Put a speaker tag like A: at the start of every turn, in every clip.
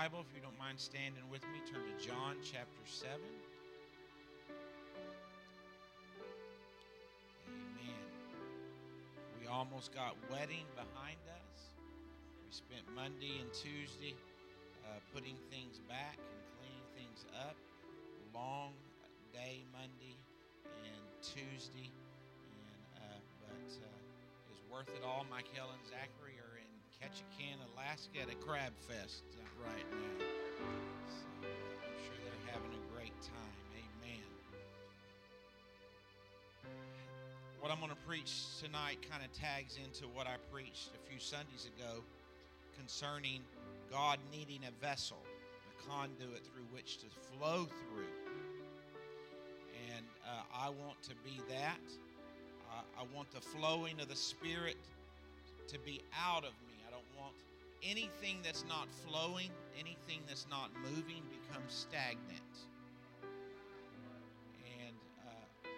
A: Bible, if you don't mind standing with me, turn to John chapter 7. Amen. We almost got wedding behind us. We spent Monday and Tuesday uh, putting things back and cleaning things up. Long day Monday and Tuesday, and uh, but uh, it's worth it all. Michael and Zachary are Ketchikan, Alaska, at a crab fest right now. So I'm sure they're having a great time. Amen. What I'm going to preach tonight kind of tags into what I preached a few Sundays ago concerning God needing a vessel, a conduit through which to flow through. And uh, I want to be that. I want the flowing of the Spirit to be out of me. Want anything that's not flowing, anything that's not moving becomes stagnant. And uh,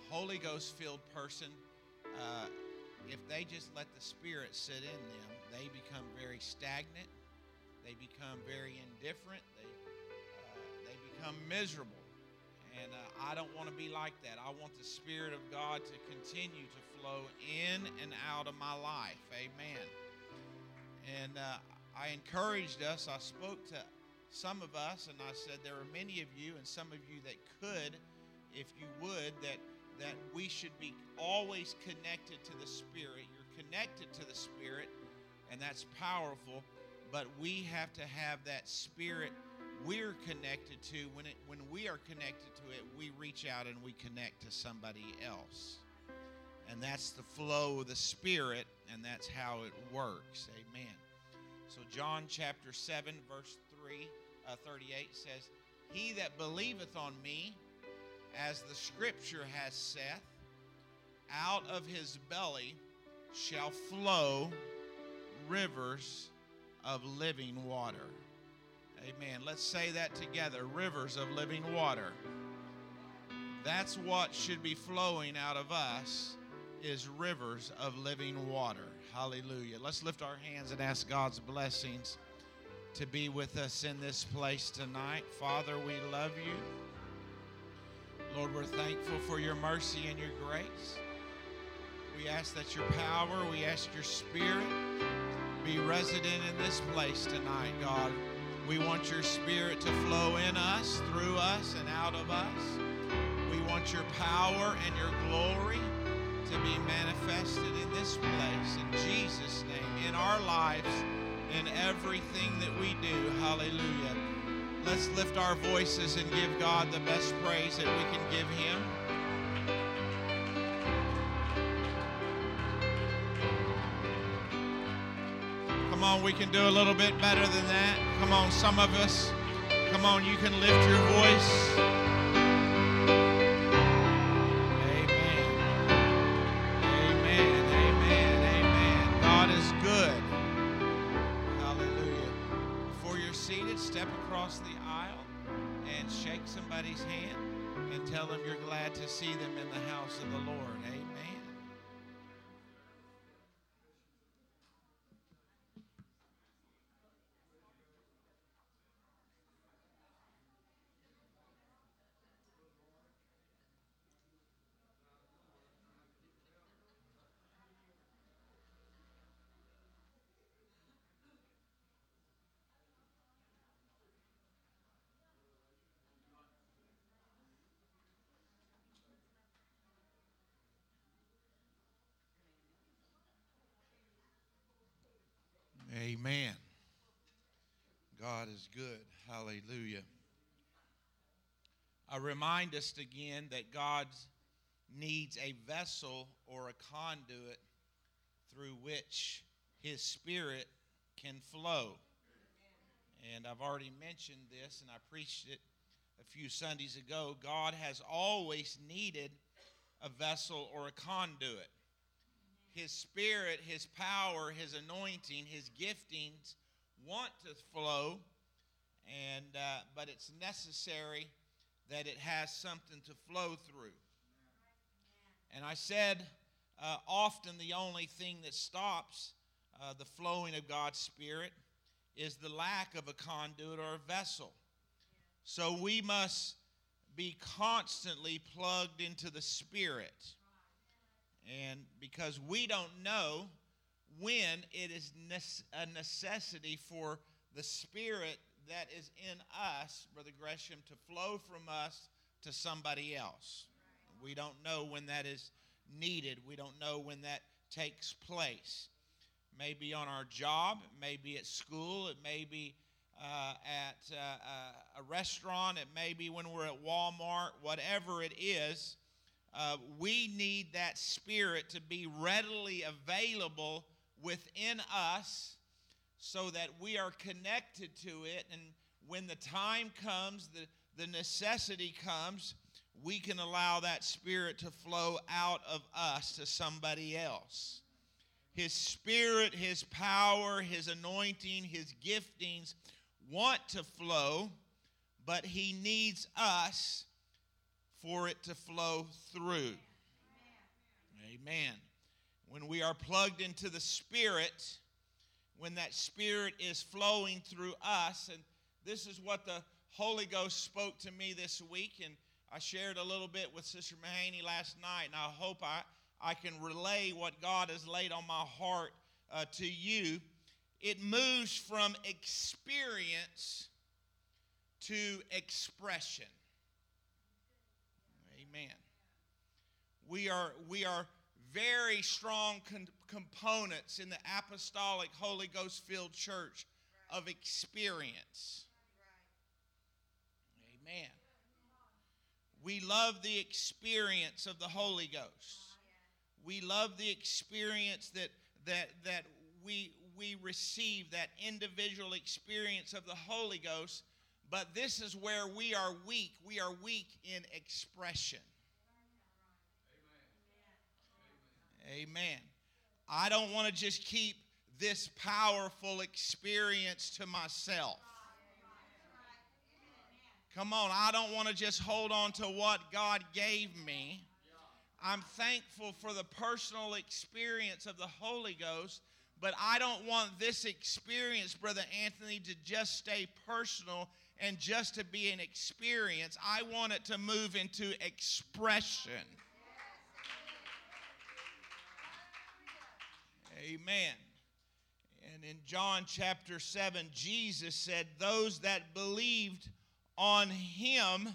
A: a Holy Ghost filled person, uh, if they just let the Spirit sit in them, they become very stagnant. They become very indifferent. They, uh, they become miserable. And uh, I don't want to be like that. I want the Spirit of God to continue to flow in and out of my life. Amen. And uh, I encouraged us, I spoke to some of us, and I said there are many of you and some of you that could, if you would, that, that we should be always connected to the Spirit. You're connected to the Spirit, and that's powerful, but we have to have that Spirit we're connected to. When it when we are connected to it we reach out and we connect to somebody else. And that's the flow of the spirit and that's how it works. Amen so john chapter 7 verse 3 uh, 38 says he that believeth on me as the scripture has saith out of his belly shall flow rivers of living water Amen. Let's say that together rivers of living water. That's what should be flowing out of us is rivers of living water. Hallelujah. Let's lift our hands and ask God's blessings to be with us in this place tonight. Father, we love you. Lord, we're thankful for your mercy and your grace. We ask that your power, we ask your spirit be resident in this place tonight, God. We want your spirit to flow in us, through us, and out of us. We want your power and your glory to be manifested in this place. In Jesus' name, in our lives, in everything that we do. Hallelujah. Let's lift our voices and give God the best praise that we can give Him. Come on, we can do a little bit better than that. Come on, some of us. Come on, you can lift your voice. Across the aisle and shake somebody's hand and tell them you're glad to see them in the house of the Lord. Amen. Amen. God is good. Hallelujah. I remind us again that God needs a vessel or a conduit through which His Spirit can flow. And I've already mentioned this, and I preached it a few Sundays ago. God has always needed a vessel or a conduit. His Spirit, His power, His anointing, His giftings want to flow, and uh, but it's necessary that it has something to flow through. And I said uh, often the only thing that stops uh, the flowing of God's Spirit is the lack of a conduit or a vessel. So we must be constantly plugged into the Spirit. And because we don't know when it is a necessity for the Spirit that is in us, Brother Gresham, to flow from us to somebody else. We don't know when that is needed. We don't know when that takes place. Maybe on our job, it may be at school, it may be uh, at uh, uh, a restaurant, it may be when we're at Walmart, whatever it is. Uh, we need that spirit to be readily available within us so that we are connected to it. And when the time comes, the, the necessity comes, we can allow that spirit to flow out of us to somebody else. His spirit, his power, his anointing, his giftings want to flow, but he needs us for it to flow through. Amen. When we are plugged into the Spirit, when that Spirit is flowing through us, and this is what the Holy Ghost spoke to me this week, and I shared a little bit with Sister Mahaney last night, and I hope I, I can relay what God has laid on my heart uh, to you. It moves from experience to expression. We are, we are very strong con- components in the apostolic Holy Ghost filled church of experience. Amen. We love the experience of the Holy Ghost. We love the experience that that that we we receive that individual experience of the Holy Ghost, but this is where we are weak. We are weak in expression. Amen. Amen. I don't want to just keep this powerful experience to myself. Come on, I don't want to just hold on to what God gave me. I'm thankful for the personal experience of the Holy Ghost, but I don't want this experience, Brother Anthony, to just stay personal and just to be an experience. I want it to move into expression. Amen. And in John chapter 7, Jesus said, Those that believed on him,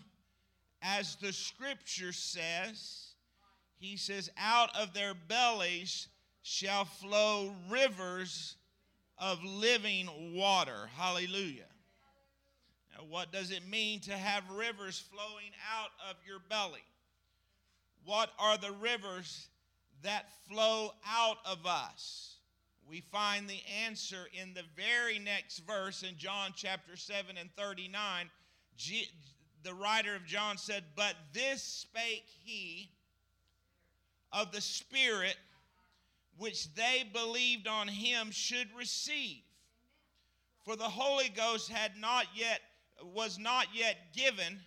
A: as the scripture says, he says, out of their bellies shall flow rivers of living water. Hallelujah. What does it mean to have rivers flowing out of your belly? What are the rivers that flow out of us? We find the answer in the very next verse in John chapter 7 and 39 the writer of John said, But this spake he of the Spirit which they believed on him should receive. For the Holy Ghost had not yet was not yet given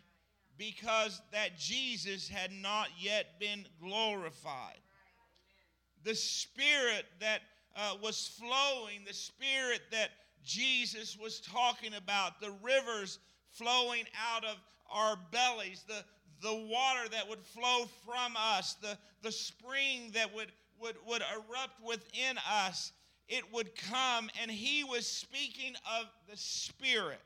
A: because that Jesus had not yet been glorified. The Spirit that uh, was flowing, the Spirit that Jesus was talking about, the rivers flowing out of our bellies, the, the water that would flow from us, the, the spring that would, would, would erupt within us, it would come. And he was speaking of the Spirit.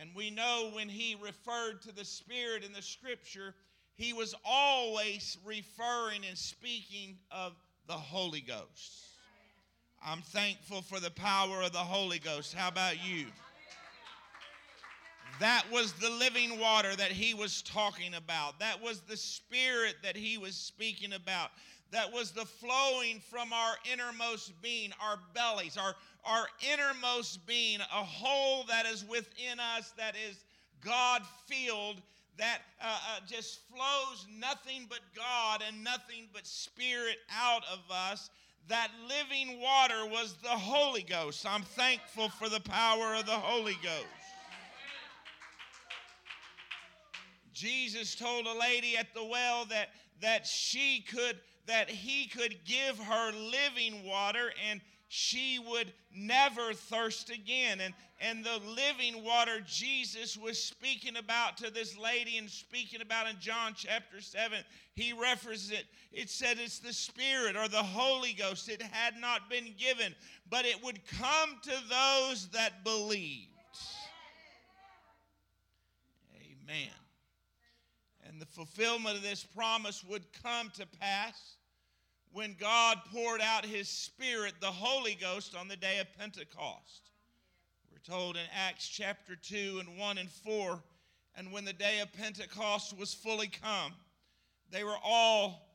A: And we know when he referred to the Spirit in the scripture, he was always referring and speaking of the Holy Ghost. I'm thankful for the power of the Holy Ghost. How about you? That was the living water that he was talking about. That was the spirit that he was speaking about. That was the flowing from our innermost being, our bellies, our, our innermost being, a hole that is within us that is God filled, that uh, uh, just flows nothing but God and nothing but Spirit out of us. That living water was the Holy Ghost. I'm thankful for the power of the Holy Ghost. Jesus told a lady at the well that, that she could, that he could give her living water, and she would never thirst again. And, and the living water Jesus was speaking about to this lady and speaking about in John chapter 7, he references it. It said it's the Spirit or the Holy Ghost. It had not been given, but it would come to those that believed. Amen. And the fulfillment of this promise would come to pass when God poured out his Spirit, the Holy Ghost, on the day of Pentecost. We're told in Acts chapter 2 and 1 and 4, and when the day of Pentecost was fully come, they were all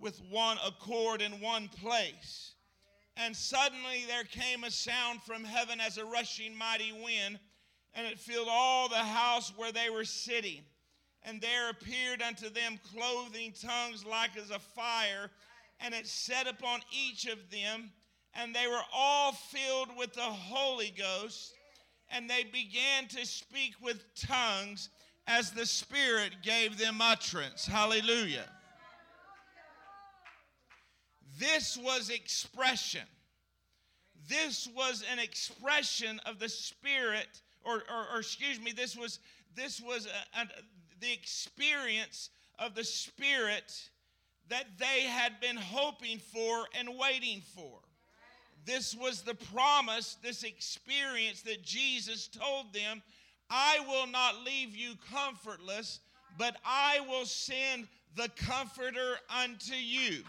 A: with one accord in one place. And suddenly there came a sound from heaven as a rushing mighty wind, and it filled all the house where they were sitting and there appeared unto them clothing tongues like as a fire, and it set upon each of them, and they were all filled with the Holy Ghost, and they began to speak with tongues as the Spirit gave them utterance. Hallelujah. This was expression. This was an expression of the Spirit, or, or, or excuse me, this was this was a, a, the experience of the Spirit that they had been hoping for and waiting for. This was the promise, this experience that Jesus told them I will not leave you comfortless, but I will send the Comforter unto you.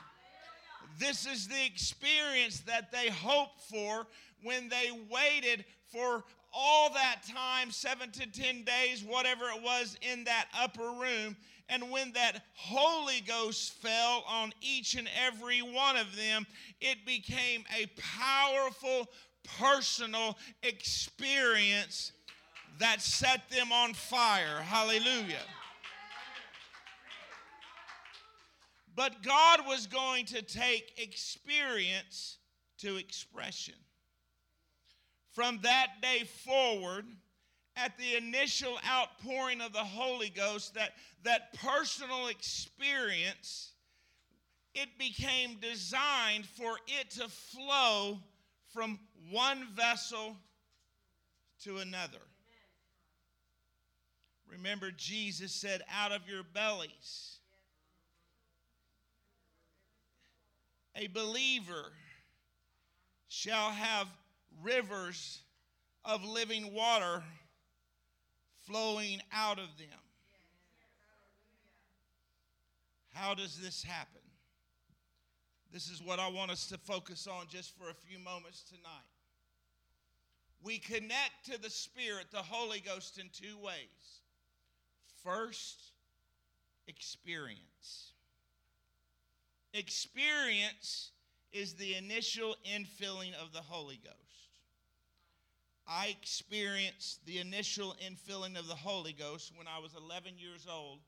A: This is the experience that they hoped for when they waited for all that time, seven to ten days, whatever it was, in that upper room. And when that Holy Ghost fell on each and every one of them, it became a powerful, personal experience that set them on fire. Hallelujah. But God was going to take experience to expression. From that day forward, at the initial outpouring of the Holy Ghost, that, that personal experience, it became designed for it to flow from one vessel to another. Remember, Jesus said, Out of your bellies, a believer shall have rivers of living water flowing out of them. How does this happen? This is what I want us to focus on just for a few moments tonight. We connect to the Spirit, the Holy Ghost, in two ways. First, experience. Experience is the initial infilling of the Holy Ghost. I experienced the initial infilling of the Holy Ghost when I was 11 years old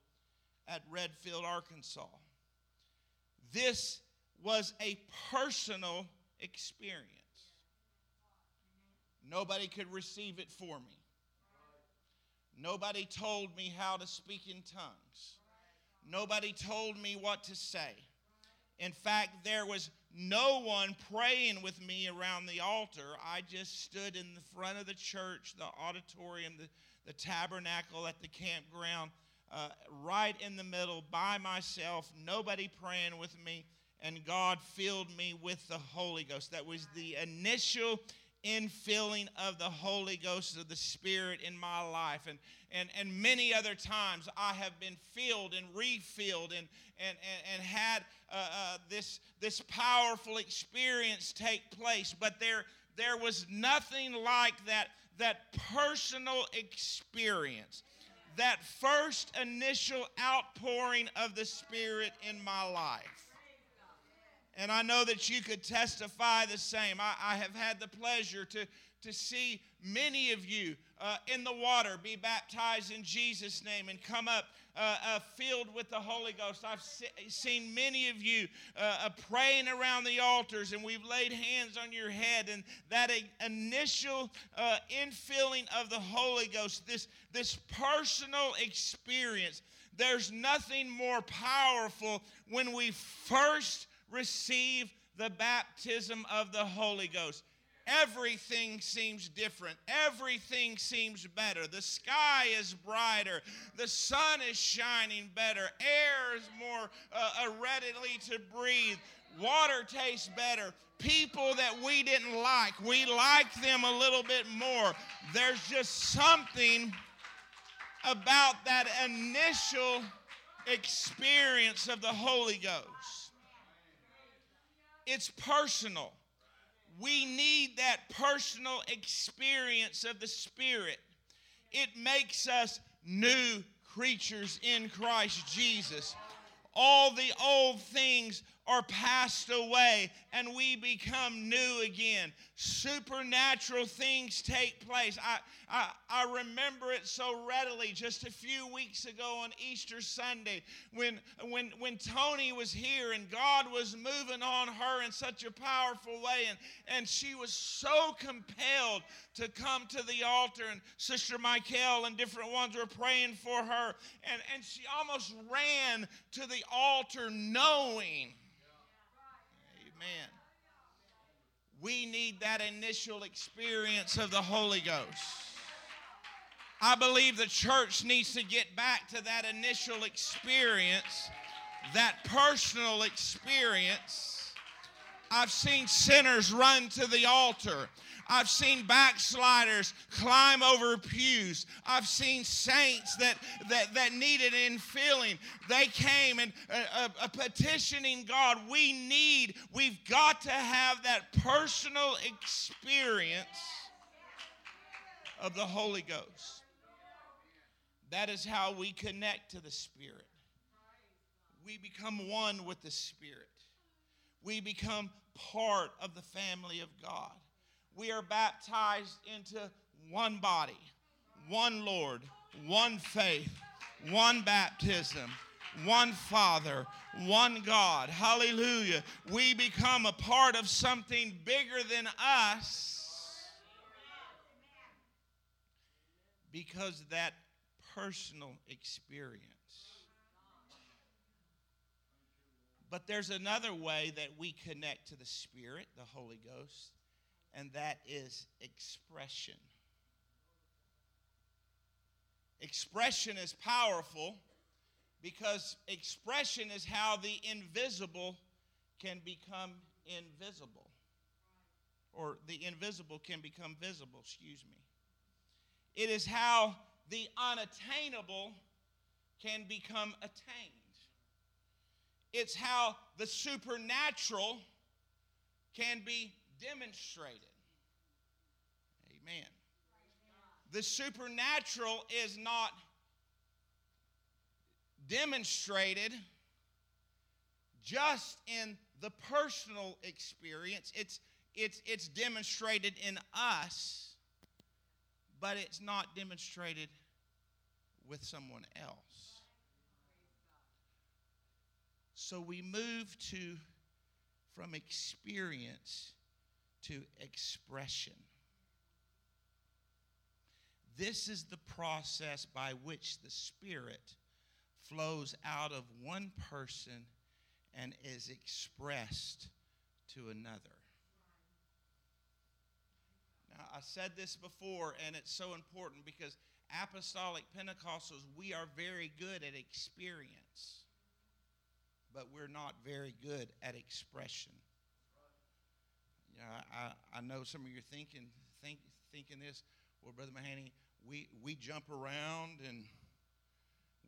A: at Redfield, Arkansas. This was a personal experience. Nobody could receive it for me. Nobody told me how to speak in tongues. Nobody told me what to say. In fact, there was no one praying with me around the altar. I just stood in the front of the church, the auditorium, the, the tabernacle at the campground, uh, right in the middle by myself, nobody praying with me, and God filled me with the Holy Ghost. That was the initial infilling of the Holy Ghost of the Spirit in my life. And, and, and many other times I have been filled and refilled and, and, and, and had uh, uh, this, this powerful experience take place. But there, there was nothing like that, that personal experience. That first initial outpouring of the Spirit in my life. And I know that you could testify the same. I, I have had the pleasure to, to see many of you uh, in the water be baptized in Jesus' name and come up uh, uh, filled with the Holy Ghost. I've se- seen many of you uh, uh, praying around the altars, and we've laid hands on your head. And that initial uh, infilling of the Holy Ghost, this, this personal experience, there's nothing more powerful when we first receive the baptism of the Holy Ghost, everything seems different. Everything seems better. The sky is brighter. The sun is shining better. Air is more uh, uh, readily to breathe. Water tastes better. People that we didn't like, we like them a little bit more. There's just something about that initial experience of the Holy Ghost. It's personal. We need that personal experience of the Spirit. It makes us new creatures in Christ Jesus. All the old things are passed away and we become new again. Supernatural things take place. I, I, I remember it so readily just a few weeks ago on Easter Sunday when, when, when Tony was here and God was moving on her in such a powerful way. And, and she was so compelled to come to the altar. And Sister Michael and different ones were praying for her. And, and she almost ran to the altar knowing Amen. We need that initial experience of the Holy Ghost. I believe the church needs to get back to that initial experience, that personal experience. I've seen sinners run to the altar. I've seen backsliders climb over pews. I've seen saints that, that, that needed infilling. They came and uh, uh, petitioning God. We need, we've got to have that personal experience of the Holy Ghost. That is how we connect to the Spirit. We become one with the Spirit. We become part of the family of God we are baptized into one body, one Lord, one faith, one baptism, one Father, one God. Hallelujah. We become a part of something bigger than us because that personal experience. But there's another way that we connect to the Spirit, the Holy Ghost and that is expression. Expression is powerful because expression is how the invisible can become invisible. Or the invisible can become visible, excuse me. It is how the unattainable can become attained. It's how the supernatural can be demonstrated. Amen. The supernatural is not demonstrated just in the personal experience. It's, it's, it's demonstrated in us, but it's not demonstrated with someone else. So we move to from experience to expression. This is the process by which the Spirit flows out of one person and is expressed to another. Now, I said this before, and it's so important because apostolic Pentecostals, we are very good at experience, but we're not very good at expression. I, I know some of you are thinking, think, thinking this. Well, Brother Mahaney, we, we jump around and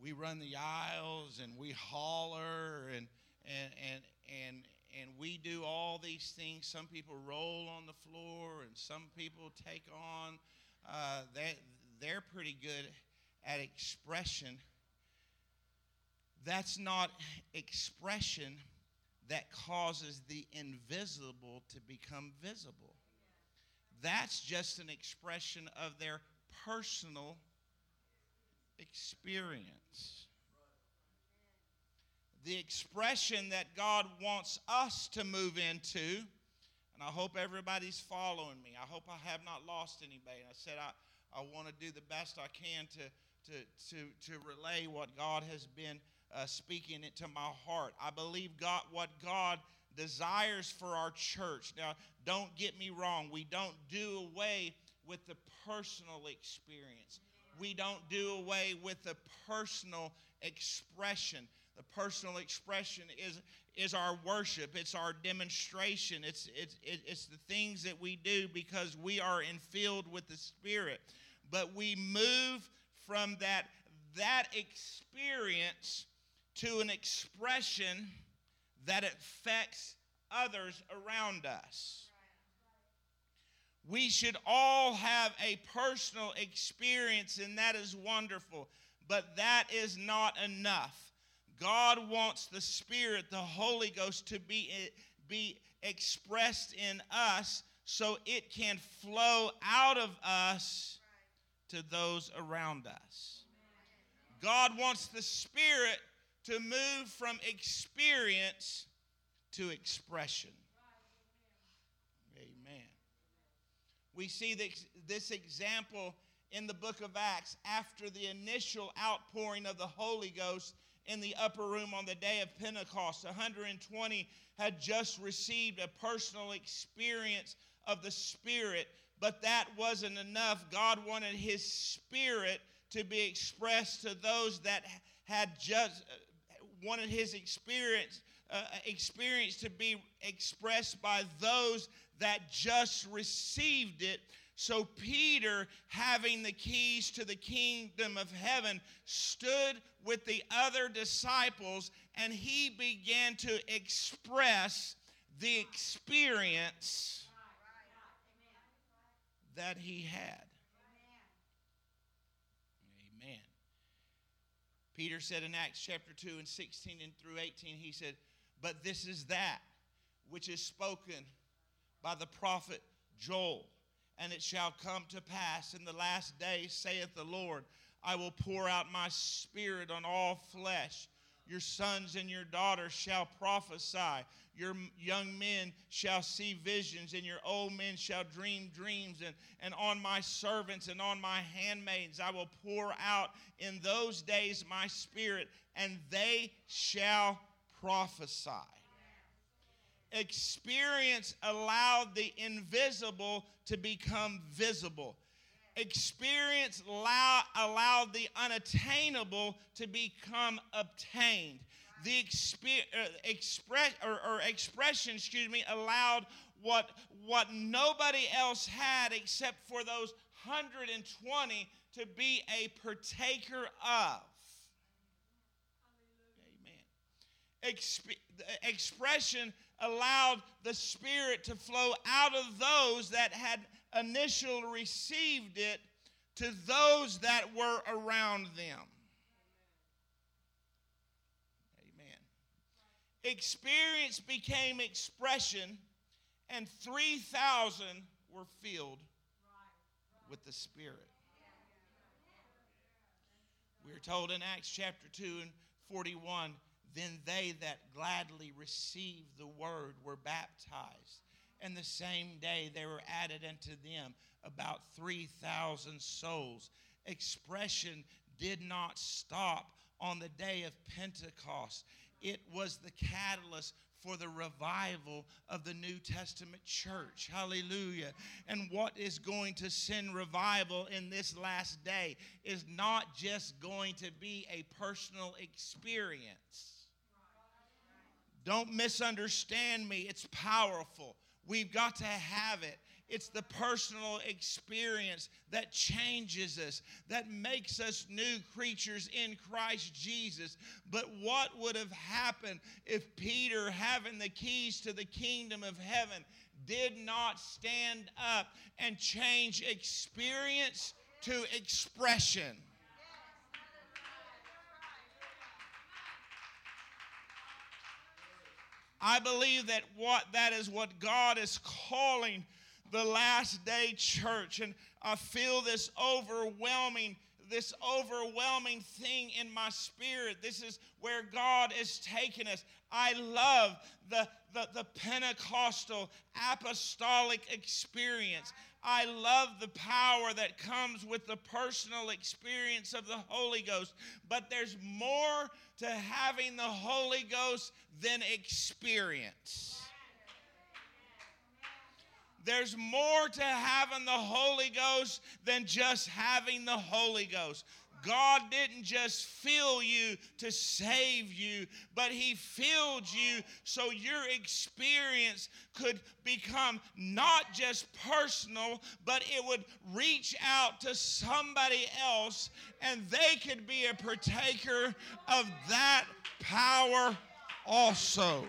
A: we run the aisles and we holler and, and, and, and, and we do all these things. Some people roll on the floor and some people take on. Uh, they're pretty good at expression. That's not expression that causes the invisible to become visible. That's just an expression of their personal experience. The expression that God wants us to move into, and I hope everybody's following me. I hope I have not lost anybody. And I said I, I want to do the best I can to, to, to, to relay what God has been uh, speaking it to my heart. I believe God, what God desires for our church. Now, don't get me wrong, we don't do away with the personal experience. We don't do away with the personal expression. The personal expression is, is our worship, it's our demonstration, it's, it's, it's the things that we do because we are infilled with the Spirit. But we move from that, that experience to an expression that affects others around us. We should all have a personal experience, and that is wonderful, but that is not enough. God wants the Spirit, the Holy Ghost, to be, be expressed in us so it can flow out of us to those around us. God wants the Spirit to move from experience to expression. Amen. We see this example in the book of Acts after the initial outpouring of the Holy Ghost in the upper room on the day of Pentecost. 120 had just received a personal experience of the Spirit, but that wasn't enough. God wanted His Spirit to be expressed to those that had just wanted His experience. Uh, experience to be expressed by those that just received it so Peter, having the keys to the kingdom of heaven, stood with the other disciples and he began to express the experience that he had. Amen. Peter said in Acts chapter 2 and 16 and through 18, he said, But this is that which is spoken by the prophet Joel and it shall come to pass in the last day, saith the Lord, I will pour out my spirit on all flesh. Your sons and your daughters shall prophesy. Your young men shall see visions, and your old men shall dream dreams. And, and on my servants and on my handmaids I will pour out in those days my spirit, and they shall prophesy experience allowed the invisible to become visible. Experience allow, allowed the unattainable to become obtained. The exp- uh, express or, or expression, excuse me, allowed what what nobody else had except for those 120 to be a partaker of. Amen. Exp- expression allowed the Spirit to flow out of those that had initially received it to those that were around them. Amen. Experience became expression, and 3,000 were filled with the Spirit. We're told in Acts chapter 2 and 41 then they that gladly received the word were baptized. And the same day there were added unto them about 3,000 souls. Expression did not stop on the day of Pentecost, it was the catalyst for the revival of the New Testament church. Hallelujah. And what is going to send revival in this last day is not just going to be a personal experience don't misunderstand me. It's powerful. We've got to have it. It's the personal experience that changes us, that makes us new creatures in Christ Jesus. But what would have happened if Peter, having the keys to the kingdom of heaven, did not stand up and change experience to expression? I believe that what that is what God is calling the last day church and I feel this overwhelming this overwhelming thing in my spirit. This is where God is taking us. I love the, the, the Pentecostal apostolic experience. I love the power that comes with the personal experience of the Holy Ghost. But there's more to having the Holy Ghost than experience. There's more to having the Holy Ghost than just having the Holy Ghost. God didn't just fill you to save you, but He filled you so your experience could become not just personal, but it would reach out to somebody else and they could be a partaker of that power also.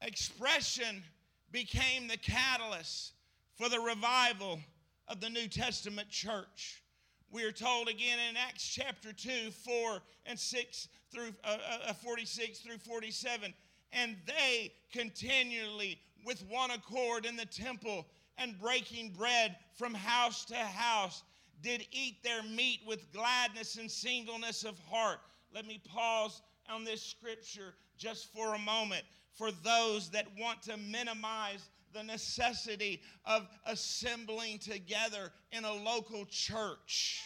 A: Expression became the catalyst for the revival of the New Testament church. We are told again in Acts chapter 2, 4 and 6 through uh, uh, 46 through 47. And they continually, with one accord in the temple and breaking bread from house to house, did eat their meat with gladness and singleness of heart. Let me pause on this scripture just for a moment for those that want to minimize the necessity of assembling together in a local church.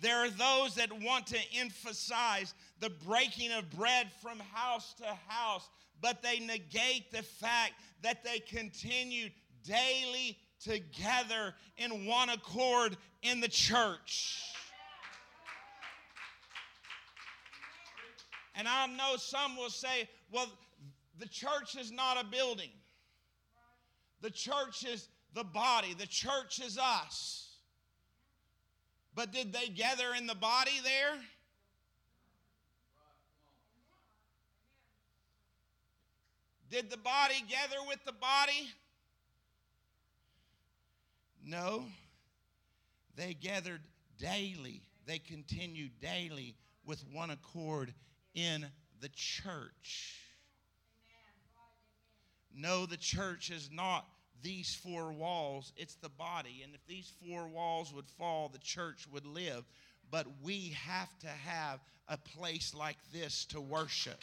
A: There are those that want to emphasize the breaking of bread from house to house, but they negate the fact that they continued daily together in one accord in the church. And I know some will say, well, the church is not a building, the church is the body, the church is us. But did they gather in the body there? Did the body gather with the body? No. They gathered daily. They continued daily with one accord in the church. No, the church is not these four walls, it's the body. And if these four walls would fall, the church would live. But we have to have a place like this to worship.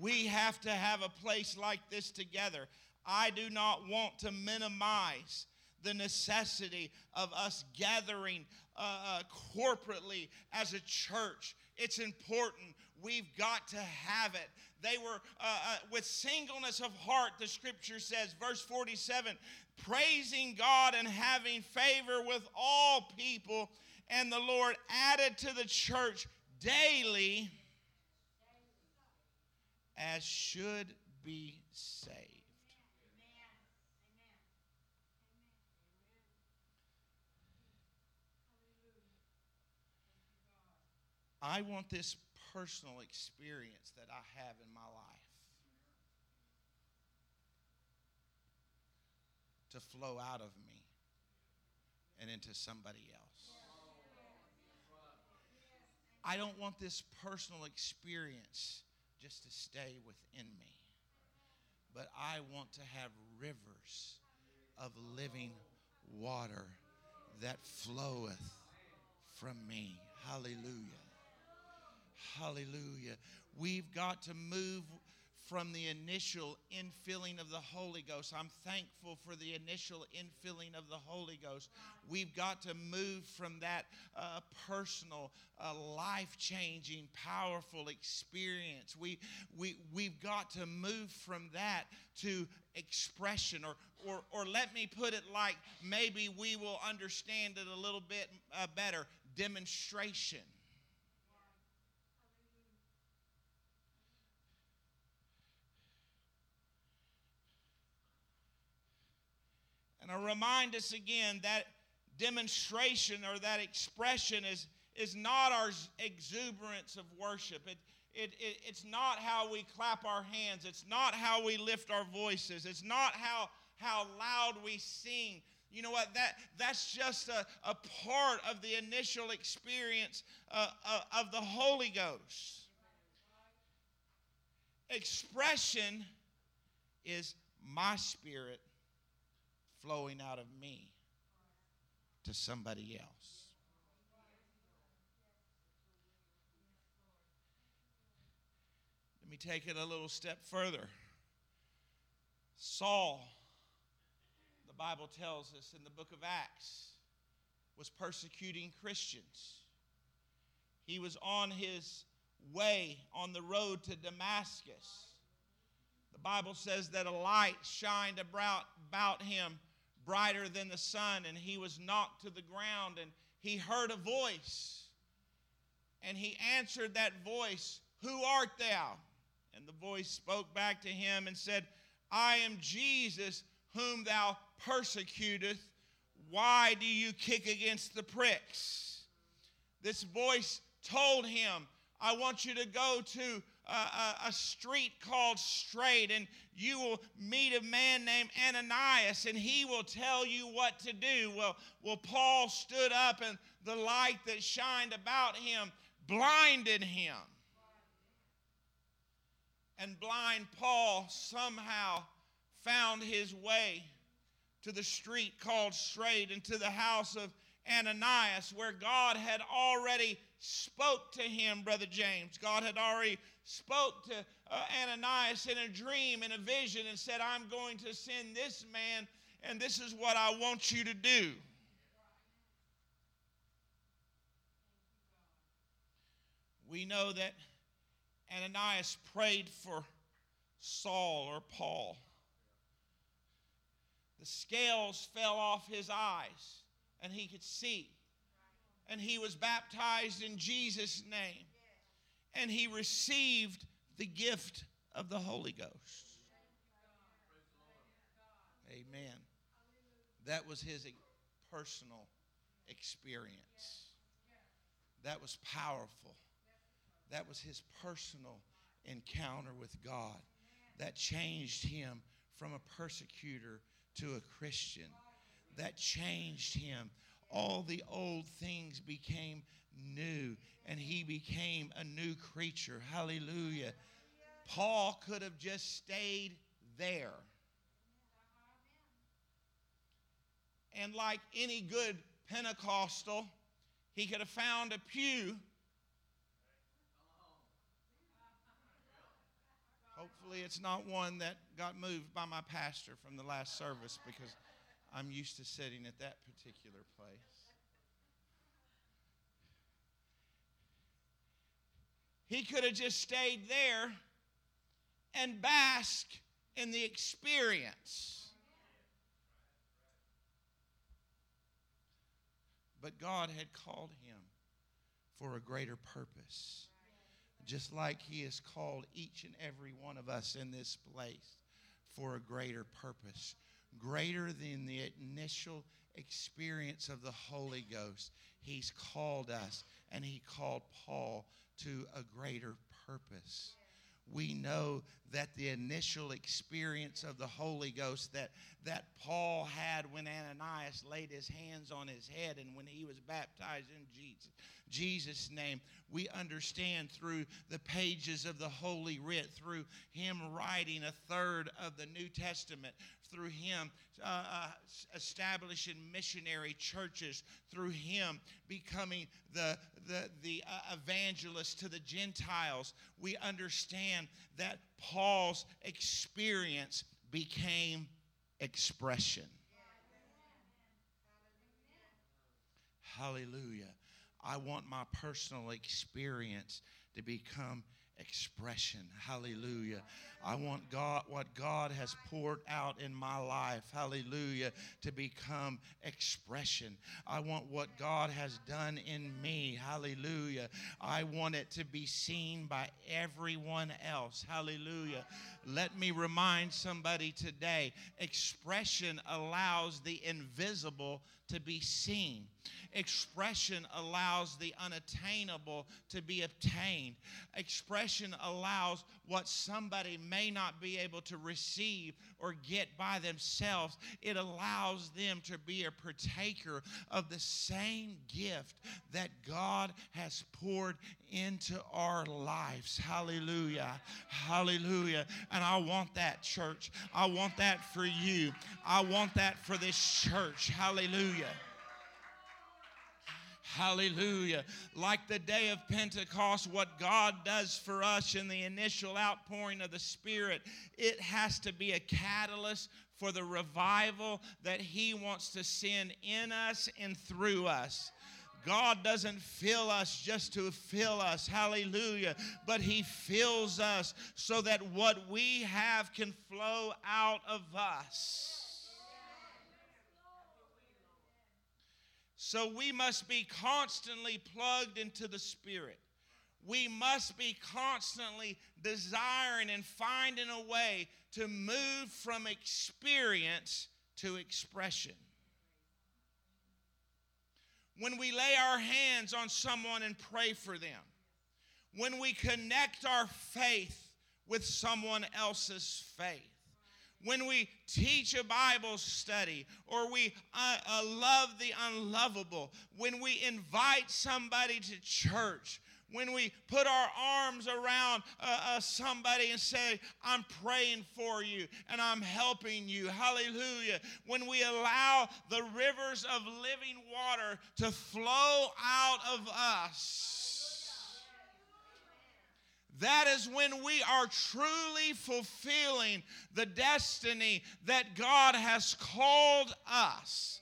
A: We have to have a place like this together. I do not want to minimize the necessity of us gathering uh, uh, corporately as a church. It's important. We've got to have it. They were uh, uh, with singleness of heart, the scripture says, verse 47, praising God and having favor with all people. And the Lord added to the church daily as should be saved. I want this personal experience that I have in my life to flow out of me and into somebody else. I don't want this personal experience just to stay within me, but I want to have rivers of living water that floweth from me. Hallelujah. Hallelujah. We've got to move from the initial infilling of the Holy Ghost. I'm thankful for the initial infilling of the Holy Ghost. We've got to move from that uh, personal, uh, life changing, powerful experience. We, we, we've got to move from that to expression, or, or, or let me put it like maybe we will understand it a little bit uh, better demonstration. Remind us again that demonstration or that expression is, is not our exuberance of worship. It, it, it, it's not how we clap our hands. It's not how we lift our voices. It's not how, how loud we sing. You know what? That, that's just a, a part of the initial experience uh, uh, of the Holy Ghost. Expression is my spirit flowing out of me to somebody else. Let me take it a little step further. Saul, the Bible tells us in the book of Acts, was persecuting Christians. He was on his way on the road to Damascus. The Bible says that a light shined about, him brighter than the sun, and he was knocked to the ground, and he heard a voice. And he answered that voice, Who art thou? And the voice spoke back to him and said, I am Jesus, whom thou persecutest. Why do you kick against the pricks? This voice told him, I want you to go to a, a, street called Straight, and you will meet a man named Ananias, and he will tell you what to do. Well, well, Paul stood up, and the light that shined about him blinded him. And blind Paul somehow found his way to the street called Straight and to the house of Ananias, where God had already spoke to him, Brother James. God had already spoke to uh, Ananias in a dream, in a vision, and said, I'm going to send this man, and this is what I want you to do. We know that Ananias prayed for Saul or Paul. The scales fell off his eyes and he could see. And he was baptized in Jesus' name. And he received the gift of the Holy Ghost. Amen. That was his personal experience. That was powerful. That was his personal encounter with God. That changed him from a persecutor to a Christian that changed him. All the old things became new, and he became a new creature. Hallelujah. Paul could have just stayed there. And like any good Pentecostal, he could have found a pew. Hopefully, it's not one that got moved by my pastor from the last service because I'm used to sitting at that particular place. He could have just stayed there and bask in the experience. But God had called him for a greater purpose. Just like He has called each and every one of us in this place for a greater purpose greater than the initial experience of the Holy Ghost. He's called us, and He called Paul to a greater purpose. We know that the initial experience of the Holy Ghost that, that Paul had when Ananias laid his hands on his head and when he was baptized in Jesus, Jesus' name, we understand through the pages of the Holy Writ, through him writing a third of the New Testament, through him uh, uh, establishing missionary churches, through him becoming the, the, the uh, evangelist to the Gentiles, we understand that Paul's experience became expression. Hallelujah. I want my personal experience to become expression. Hallelujah. I want God, what God has poured out in my life, hallelujah, to become expression. I want what God has done in me, hallelujah. I want it to be seen by everyone else, hallelujah. Let me remind somebody today expression allows the invisible to be seen. Expression allows the unattainable to be obtained. Expression allows what somebody may not be able to receive or get by themselves. It allows them to be a partaker of the same gift that God has poured into our lives. Hallelujah. Hallelujah. And I want that, church. I want that for you. I want that for this church. Hallelujah. Hallelujah. Like the day of Pentecost, what God does for us in the initial outpouring of the Spirit, it has to be a catalyst for the revival that He wants to send in us and through us. God doesn't fill us just to fill us, hallelujah, but He fills us so that what we have can flow out of us. So we must be constantly plugged into the Spirit. We must be constantly desiring and finding a way to move from experience to expression. When we lay our hands on someone and pray for them, when we connect our faith with someone else's faith, when we teach a Bible study or we uh, uh, love the unlovable, when we invite somebody to church, when we put our arms around uh, uh, somebody and say, I'm praying for you and I'm helping you. Hallelujah. When we allow the rivers of living water to flow out of us. That is when we are truly fulfilling the destiny that God has called us.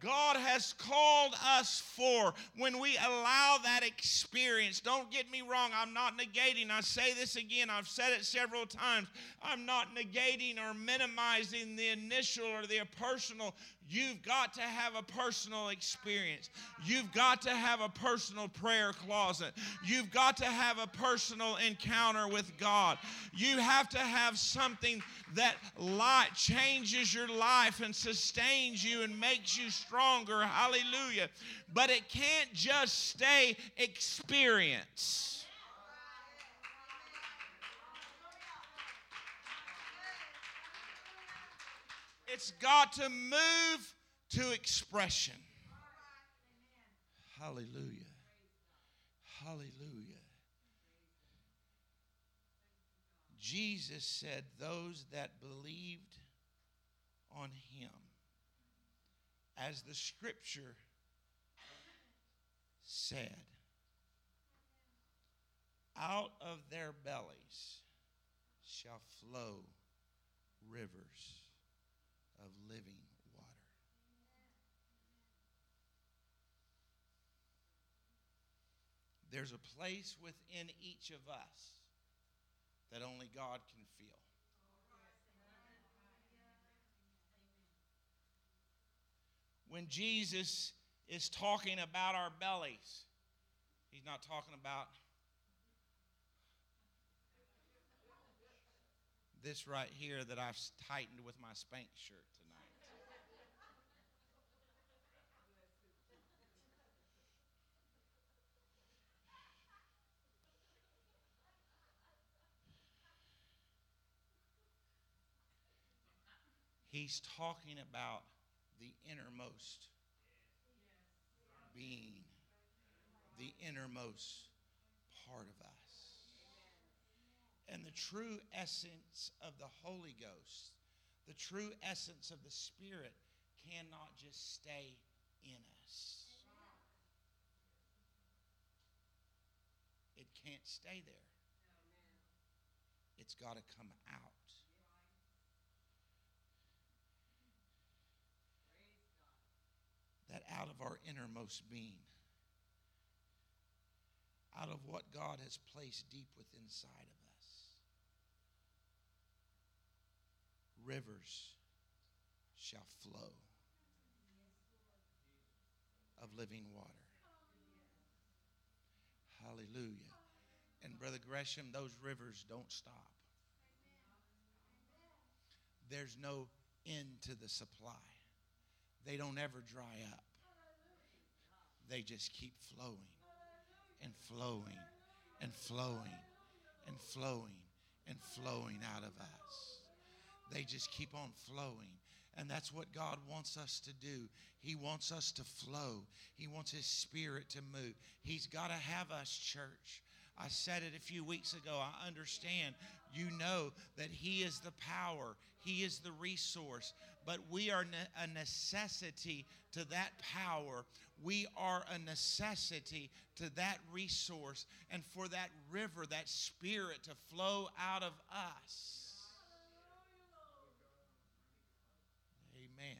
A: God has called us for when we allow that experience. Don't get me wrong, I'm not negating. I say this again, I've said it several times. I'm not negating or minimizing the initial or the personal You've got to have a personal experience. You've got to have a personal prayer closet. You've got to have a personal encounter with God. You have to have something that light changes your life and sustains you and makes you stronger. Hallelujah. But it can't just stay experience. It's got to move to expression. Hallelujah. Hallelujah. Jesus said, Those that believed on him, as the scripture said, out of their bellies shall flow rivers of living water. There's a place within each of us that only God can feel. When Jesus is talking about our bellies, he's not talking about this right here that I've tightened with my Spanx shirt tonight. He's talking about the innermost being, the innermost part of us and the true essence of the Holy Ghost, the true essence of the Spirit, cannot just stay in us. It can't stay there. It's got to come out. That out of our innermost being, out of what God has placed deep within inside of rivers shall flow of living water. Hallelujah. And Brother Gresham, those rivers don't stop. There's no end to the supply. They don't ever dry up. They just keep flowing and flowing and flowing and flowing and flowing out of us they just keep on flowing. And that's what God wants us to do. He wants us to flow. He wants His Spirit to move. He's got to have us, church. I said it a few weeks ago. I understand. You know that He is the power, He is the resource, but we are a necessity to that power. We are a necessity to that resource and for that river, that spirit to flow out of us. Amen.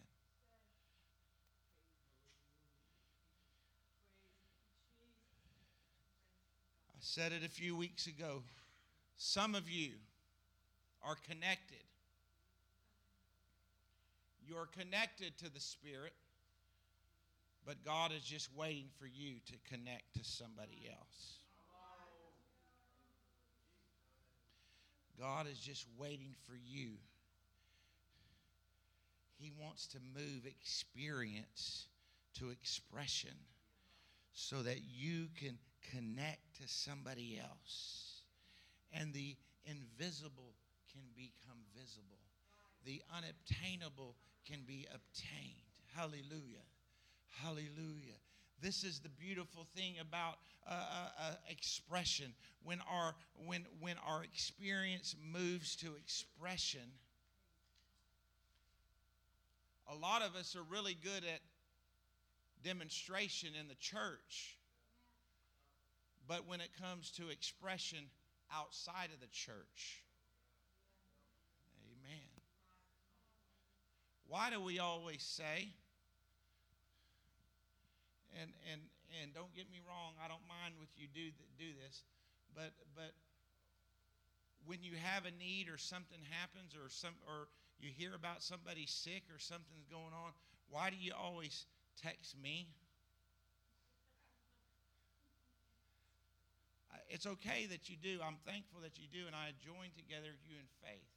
A: I said it a few weeks ago. Some of you are connected. You're connected to the Spirit, but God is just waiting for you to connect to somebody else. God is just waiting for you. He wants to move experience to expression so that you can connect to somebody else and the invisible can become visible. The unobtainable can be obtained. Hallelujah. Hallelujah. This is the beautiful thing about uh, uh, uh, expression. When our when when our experience moves to expression, a lot of us are really good at demonstration in the church, but when it comes to expression, outside of the church. Amen. Why do we always say, and, and, and don't get me wrong, I don't mind with you do, do this, but, but when you have a need or something happens or, some, or you hear about somebody sick or something's going on, why do you always text me? It's okay that you do. I'm thankful that you do, and I join together you in faith.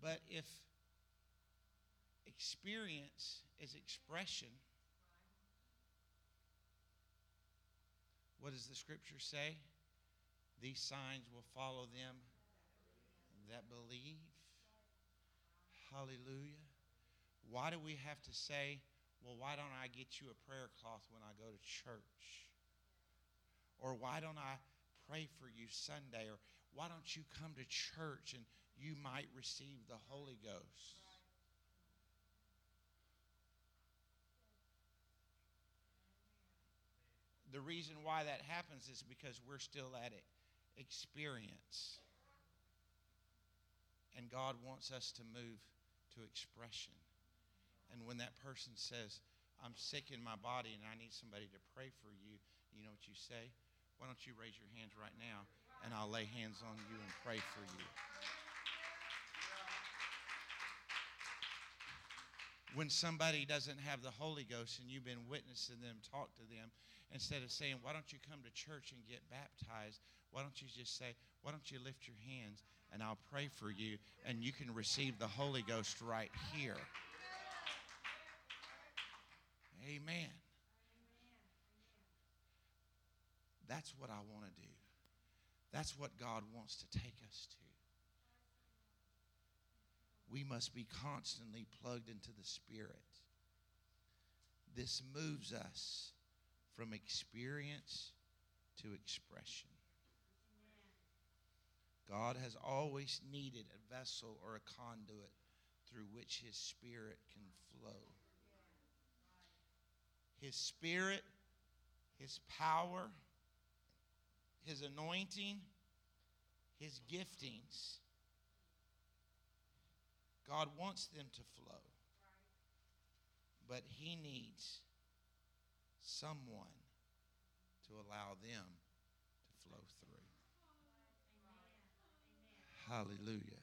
A: But if experience is expression, what does the scripture say? These signs will follow them that believe. Hallelujah. Why do we have to say, well, why don't I get you a prayer cloth when I go to church? Or why don't I pray for you Sunday, or why don't you come to church and you might receive the Holy Ghost? The reason why that happens is because we're still at it. Experience. And God wants us to move to expression. And when that person says, I'm sick in my body and I need somebody to pray for you, you know what you say? Why don't you raise your hands right now and I'll lay hands on you and pray for you. When somebody doesn't have the Holy Ghost and you've been witnessing them, talk to them, instead of saying, Why don't you come to church and get baptized? Why don't you just say, Why don't you lift your hands and I'll pray for you and you can receive the Holy Ghost right here? Amen. That's what I want to do. That's what God wants to take us to. We must be constantly plugged into the Spirit. This moves us from experience to expression. God has always needed a vessel or a conduit through which His Spirit can flow. His Spirit, His power, his anointing, his giftings. God wants them to flow. But he needs someone to allow them to flow through. Hallelujah.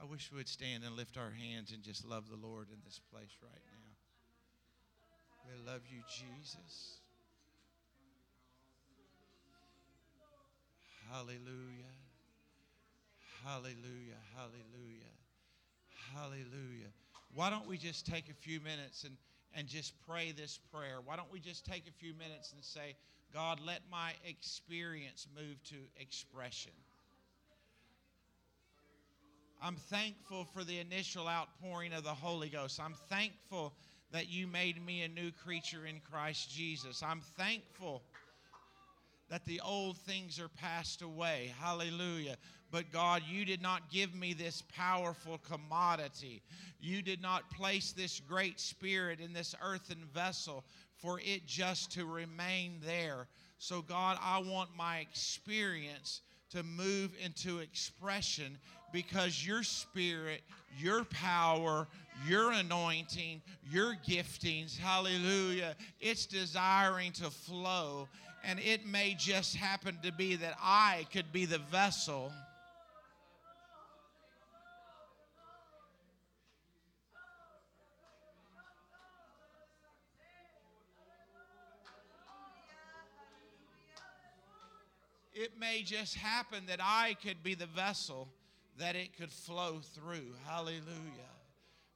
A: I wish we would stand and lift our hands and just love the Lord in this place right now. We love you, Jesus. Hallelujah. Hallelujah. Hallelujah. Hallelujah. Why don't we just take a few minutes and, and just pray this prayer? Why don't we just take a few minutes and say, God, let my experience move to expression. I'm thankful for the initial outpouring of the Holy Ghost. I'm thankful that you made me a new creature in Christ Jesus. I'm thankful that the old things are passed away. Hallelujah. But God, you did not give me this powerful commodity. You did not place this great spirit in this earthen vessel for it just to remain there. So, God, I want my experience to move into expression because your spirit, your power, your anointing, your giftings, hallelujah, it's desiring to flow. And it may just happen to be that I could be the vessel it may just happen that I could be the vessel that it could flow through. Hallelujah.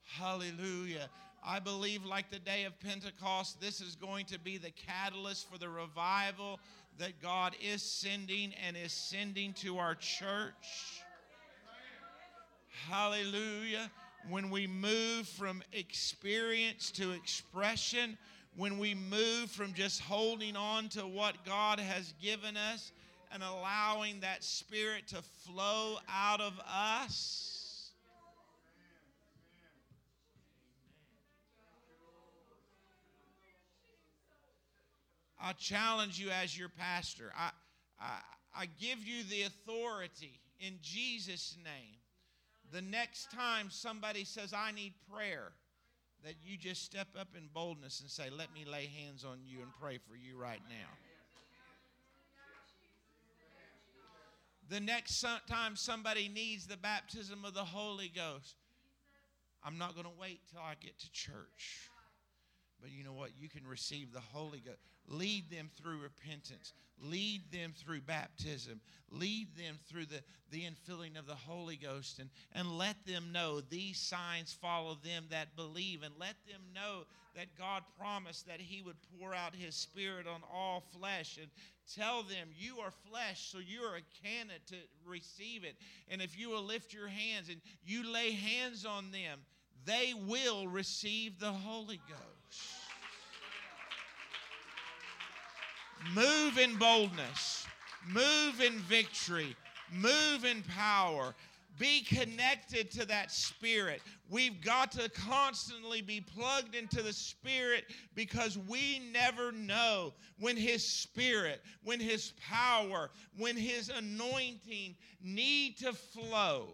A: Hallelujah. I believe, like the day of Pentecost, this is going to be the catalyst for the revival that God is sending and is sending to our church. Hallelujah. When we move from experience to expression, when we move from just holding on to what God has given us and allowing that Spirit to flow out of us. I challenge you as your pastor. I, I, I give you the authority in Jesus' name. The next time somebody says, I need prayer, that you just step up in boldness and say, Let me lay hands on you and pray for you right now. the next time somebody needs the baptism of the Holy Ghost, I'm not going to wait till I get to church. But you know what? You can receive the Holy Ghost. Lead them through repentance. Lead them through baptism. Lead them through the, the infilling of the Holy Ghost. And, and let them know these signs follow them that believe. And let them know that God promised that He would pour out His Spirit on all flesh. And tell them, You are flesh, so you are a candidate to receive it. And if you will lift your hands and you lay hands on them, they will receive the Holy Ghost. Move in boldness, move in victory, move in power. Be connected to that spirit. We've got to constantly be plugged into the spirit because we never know when his spirit, when his power, when his anointing need to flow.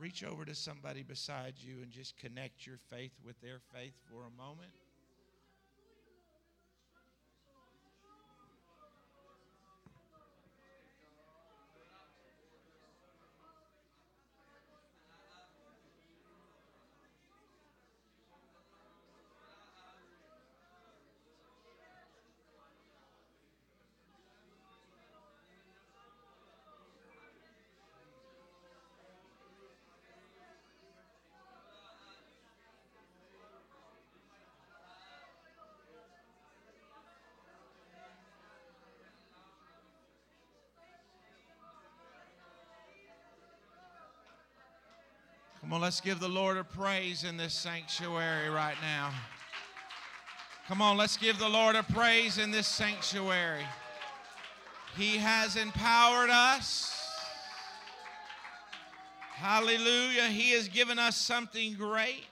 A: Reach over to somebody beside you and just connect your faith with their faith for a moment. Come on, let's give the Lord a praise in this sanctuary right now. Come on, let's give the Lord a praise in this sanctuary. He has empowered us. Hallelujah. He has given us something great.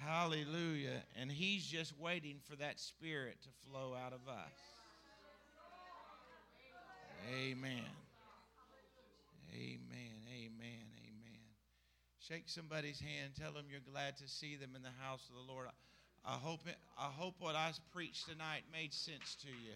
A: Hallelujah. And He's just waiting for that Spirit to flow out of us. Amen. Amen. Shake somebody's hand. Tell them you're glad to see them in the house of the Lord. I hope, it, I hope what I preached tonight made sense to you.